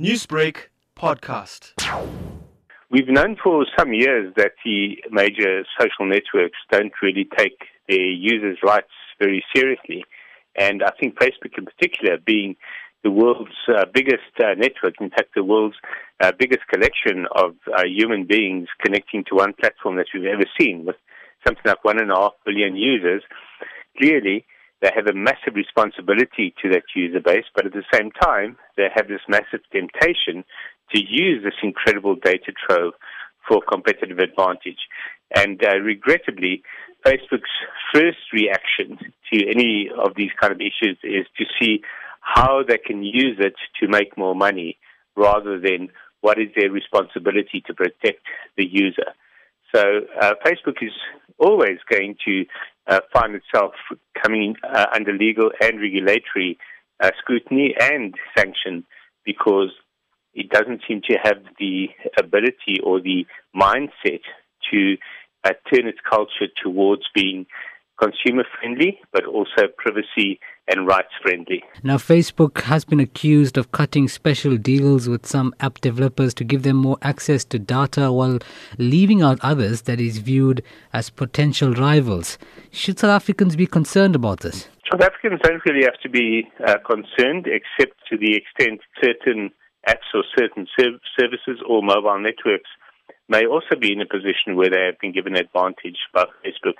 Newsbreak podcast. We've known for some years that the major social networks don't really take their users' rights very seriously. And I think Facebook in particular, being the world's uh, biggest uh, network, in fact, the world's uh, biggest collection of uh, human beings connecting to one platform that we've ever seen, with something like one and a half billion users, clearly they have a massive responsibility to that user base, but at the same time, they have this massive temptation to use this incredible data trove for competitive advantage. And uh, regrettably, Facebook's first reaction to any of these kind of issues is to see how they can use it to make more money rather than what is their responsibility to protect the user. So uh, Facebook is always going to uh, find itself coming uh, under legal and regulatory uh, scrutiny and sanction because it doesn't seem to have the ability or the mindset to uh, turn its culture towards being consumer friendly, but also privacy and rights friendly. Now, Facebook has been accused of cutting special deals with some app developers to give them more access to data while leaving out others that is viewed as potential rivals. Should South Africans be concerned about this? South Africans don't really have to be uh, concerned, except to the extent certain apps or certain serv- services or mobile networks may also be in a position where they have been given advantage by Facebook.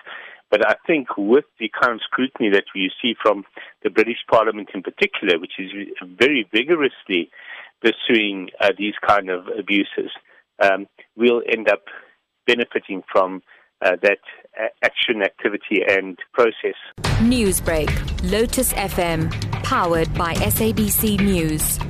But I think with the kind of scrutiny that we see from the British Parliament in particular, which is very vigorously pursuing uh, these kind of abuses, um, we'll end up benefiting from uh, that action, activity, and process. Newsbreak, Lotus FM, powered by SABC News.